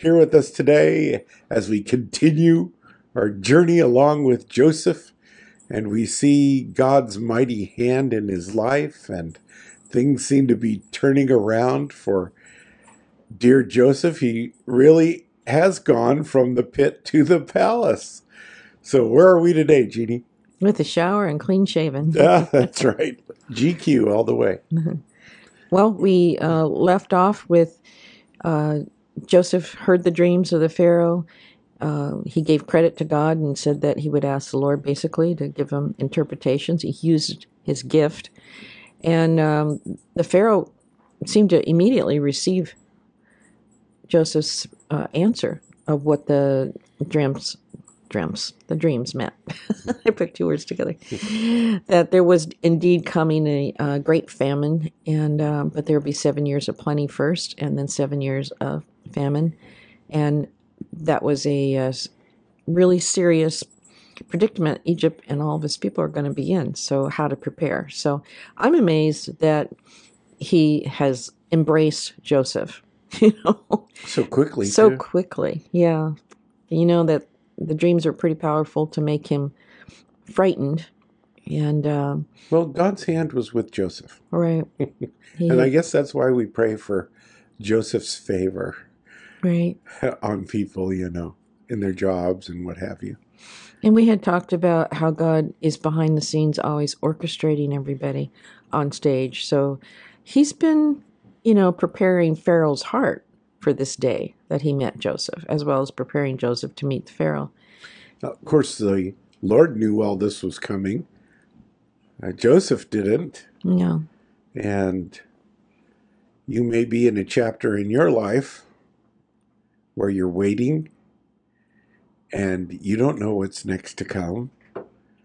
here with us today as we continue our journey along with Joseph and we see God's mighty hand in his life and things seem to be turning around for dear Joseph. He really has gone from the pit to the palace. So where are we today, Jeannie? With a shower and clean shaven. Yeah, that's right. GQ all the way. Well, we uh, left off with uh, Joseph heard the dreams of the Pharaoh. Uh, he gave credit to God and said that he would ask the Lord basically to give him interpretations. He used his gift. And um, the Pharaoh seemed to immediately receive Joseph's uh, answer of what the dreams dreams the dreams meant i put two words together that there was indeed coming a, a great famine and uh, but there would be seven years of plenty first and then seven years of famine and that was a, uh really serious predicament egypt and all of his people are going to be in so how to prepare so i'm amazed that he has embraced joseph you know So quickly. so too. quickly yeah you know that the dreams are pretty powerful to make him frightened and um, well, God's hand was with Joseph. right He- And I guess that's why we pray for Joseph's favor right on people, you know, in their jobs and what have you. and we had talked about how god is behind the scenes always orchestrating everybody on stage so he's been you know preparing pharaoh's heart for this day that he met joseph as well as preparing joseph to meet the pharaoh Now, of course, the Lord knew all this was coming. Uh, Joseph didn't. yeah And you may be in a chapter in your life where you're waiting and you don't know what's next to come.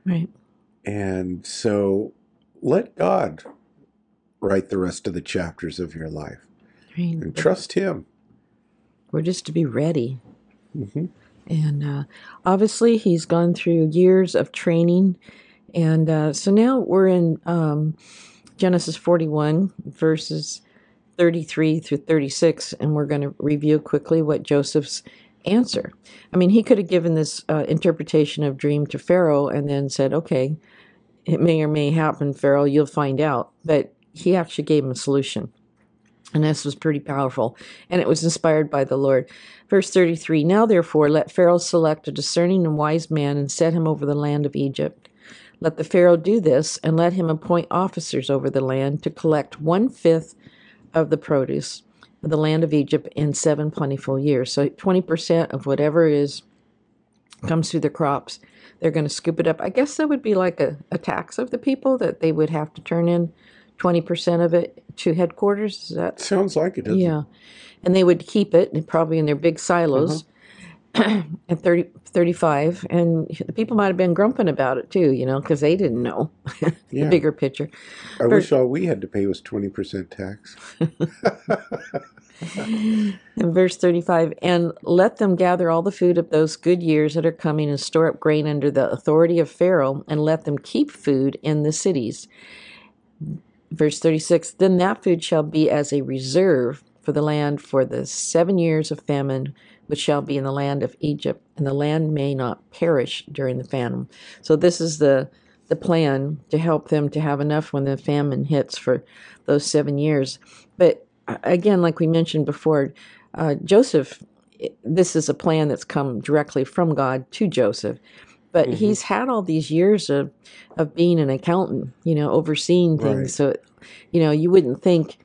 right And so let God write the rest of the chapters of your life right and trust Him. we're just to be ready hmm And uh, obviously, he's gone through years of training. And uh, so now we're in um, Genesis 41, verses 33 through 36. And we're going to review quickly what Joseph's answer. I mean, he could have given this uh, interpretation of dream to Pharaoh and then said, okay, it may or may happen, Pharaoh, you'll find out. But he actually gave him a solution. And this was pretty powerful. And it was inspired by the Lord. Verse 33 Now therefore let Pharaoh select a discerning and wise man and set him over the land of Egypt. Let the Pharaoh do this, and let him appoint officers over the land to collect one fifth of the produce of the land of Egypt in seven plentiful years. So 20% of whatever is comes through the crops, they're going to scoop it up. I guess that would be like a, a tax of the people that they would have to turn in 20% of it to headquarters. Is that Sounds like it, yeah. And they would keep it probably in their big silos uh-huh. at 30, 35. And the people might have been grumping about it too, you know, because they didn't know Yeah. the bigger picture. I wish all we had to pay was 20% tax. In verse 35, and let them gather all the food of those good years that are coming and store up grain under the authority of Pharaoh, and let them keep food in the cities. Verse 36, then that food shall be as a reserve for the land for the seven years of famine, which shall be in the land of Egypt, and the land may not perish during the famine. So this is the the plan to help them to have enough when the famine hits for those seven years. But uh, again, like we mentioned before, uh, Joseph, this is a plan that's come directly from God to Joseph. But he's had all these years of, of being an accountant, you know, overseeing things. Right. So, you know, you wouldn't think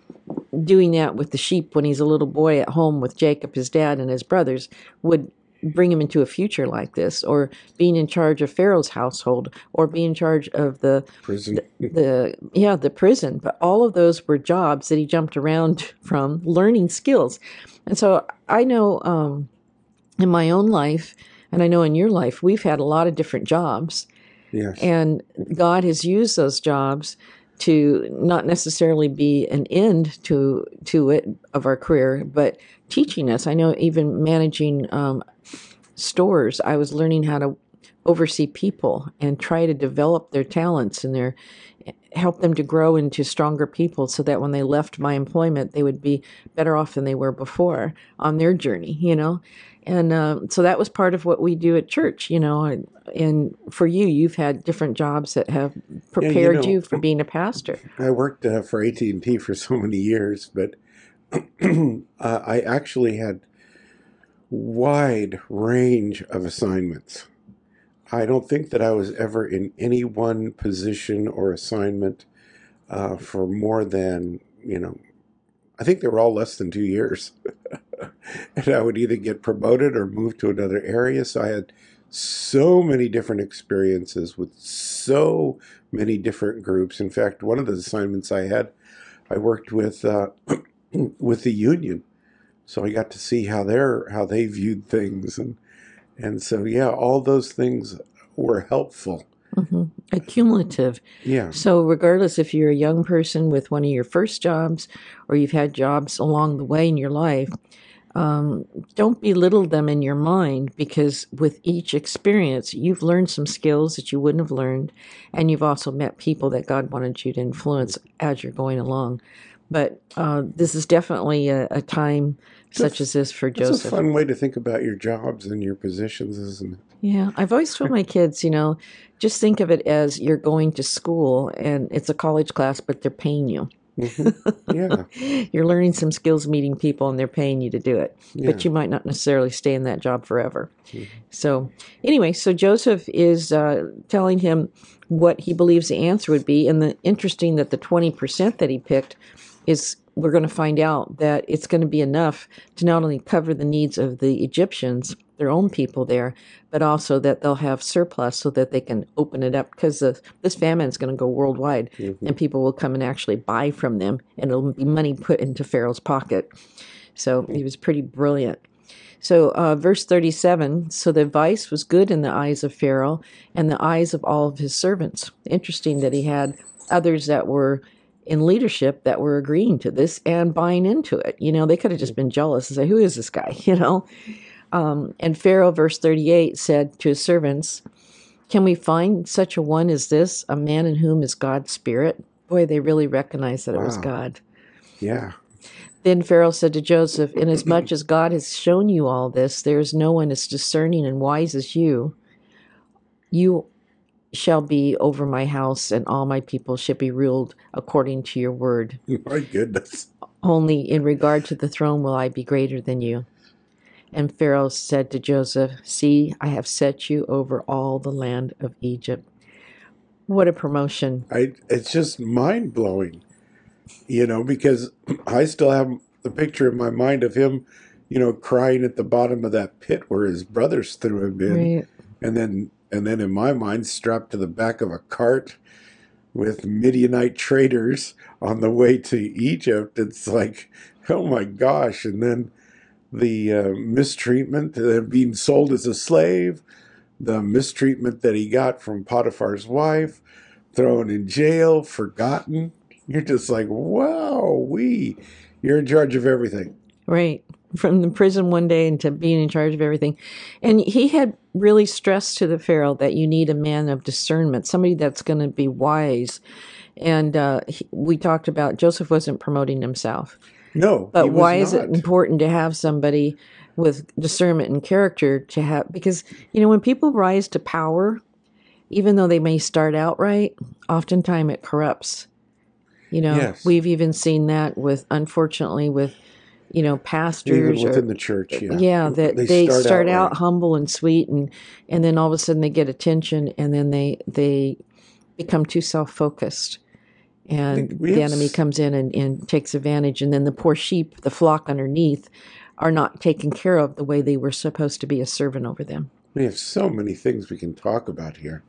doing that with the sheep when he's a little boy at home with Jacob, his dad, and his brothers would bring him into a future like this, or being in charge of Pharaoh's household, or being in charge of the Prison. the yeah the prison but all of those were jobs that he jumped around from learning skills and so i know um, in my own life and i know in your life we've had a lot of different jobs yes. and god has used those jobs to not necessarily be an end to to it of our career but teaching us i know even managing um, stores i was learning how to oversee people and try to develop their talents and their help them to grow into stronger people so that when they left my employment, they would be better off than they were before on their journey, you know? And uh, so that was part of what we do at church, you know. And, and for you, you've had different jobs that have prepared you, know, for being a pastor. I worked uh, for AT and T for so many years, but uh, I actually had wide range of assignments. I don't think that I was ever in any one position or assignment uh, for more than you know. I think they were all less than two years, and I would either get promoted or move to another area. So I had so many different experiences with so many different groups. In fact, one of the assignments I had, I worked with uh, with the union, so I got to see how they're how they viewed things, and and so yeah, all those things were helpful. hmm Accumulative. Yeah, So, regardless if you're a young person with one of your first jobs or you've had jobs along the way in your life, um, don't belittle them in your mind because with each experience, you've learned some skills that you wouldn't have learned, and you've also met people that God wanted you to influence as you're going along. But uh, this is definitely a, a time such as this for Joseph. it's a fun way to think about your jobs and your positions, isn't it? Yeah, I've always told my kids, you know, just think of it as you're going to school and it's a college class, but they're paying you. Hmm Yeah, You're learning some skills meeting people and they're paying you to do it. yeah. But you might not necessarily stay in that job forever. Mhm. So, anyway, so Joseph is uh, telling him what he believes the answer would be. And the interesting that the 20% that he picked is we're going to find out that it's going to be enough to not only cover the needs of the Egyptians, their own people there, but also that they'll have surplus so that they can open it up because this famine is going to go worldwide Mhm. and people will come and actually buy from them and it'll be money put into Pharaoh's pocket. So he was pretty brilliant. So, uh, verse 37 So the advice was good in the eyes of Pharaoh and the eyes of all of his servants. Interesting that he had others that were in leadership that were agreeing to this and buying into it. You know, they could have just been jealous and say, Who is this guy? You know? Um, and Pharaoh, verse 38, said to his servants, Can we find such a one as this, a man in whom is God's spirit? Boy, they really recognized that it was God. yeah. Then Pharaoh said to Joseph, Inasmuch as God has shown you all this, there is no one as discerning and wise as you. You shall be over my house, and all my people shall be ruled according to your word. My goodness. Only in regard to the throne will I be greater than you. And Pharaoh said to Joseph, See, I have set you over all the land of Egypt. What a promotion. I it's just mind blowing, you know, because I still have the picture in my mind of him, you know, crying at the bottom of that pit where his brothers threw him in, Right. and then and then in my mind strapped to the back of a cart with Midianite traders on the way to Egypt. It's like, oh my gosh! And then the uh, mistreatment, uh, being sold as a slave, the mistreatment that he got from Potiphar's wife, thrown in jail, forgotten. You're just like, wow, we, you're in charge of everything. Right. From the prison one day into being in charge of everything. And he had really stressed to the Pharaoh that you need a man of discernment, somebody that's going to be wise. And uh, he, we talked about Joseph wasn't promoting himself. No, But why is it important to have somebody with discernment and character to have? Because, you know, when people rise to power, even though they may start out right, oftentimes it corrupts. You know, Yes. we've even seen that with, unfortunately, with, you know, Even pastors or within the church, yeah. yeah, that they, start, out, right. humble and sweet and and then all of a sudden they get attention and then they they become too self-focused and the enemy comes in and, and takes advantage and then the poor sheep the flock underneath are not taken care of the way they were supposed to be a servant over them We have so many things we can talk about here.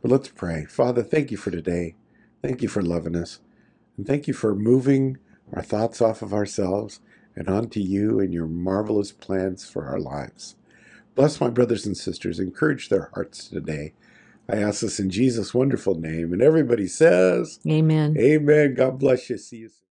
But let's pray. Father, thank you for today. Thank you for loving us. And thank you for moving our thoughts off of ourselves and onto you and your marvelous plans for our lives. Bless my brothers and sisters. Encourage their hearts today. I ask this in Jesus' wonderful name. And everybody says, amen Amen. God bless you. See you soon.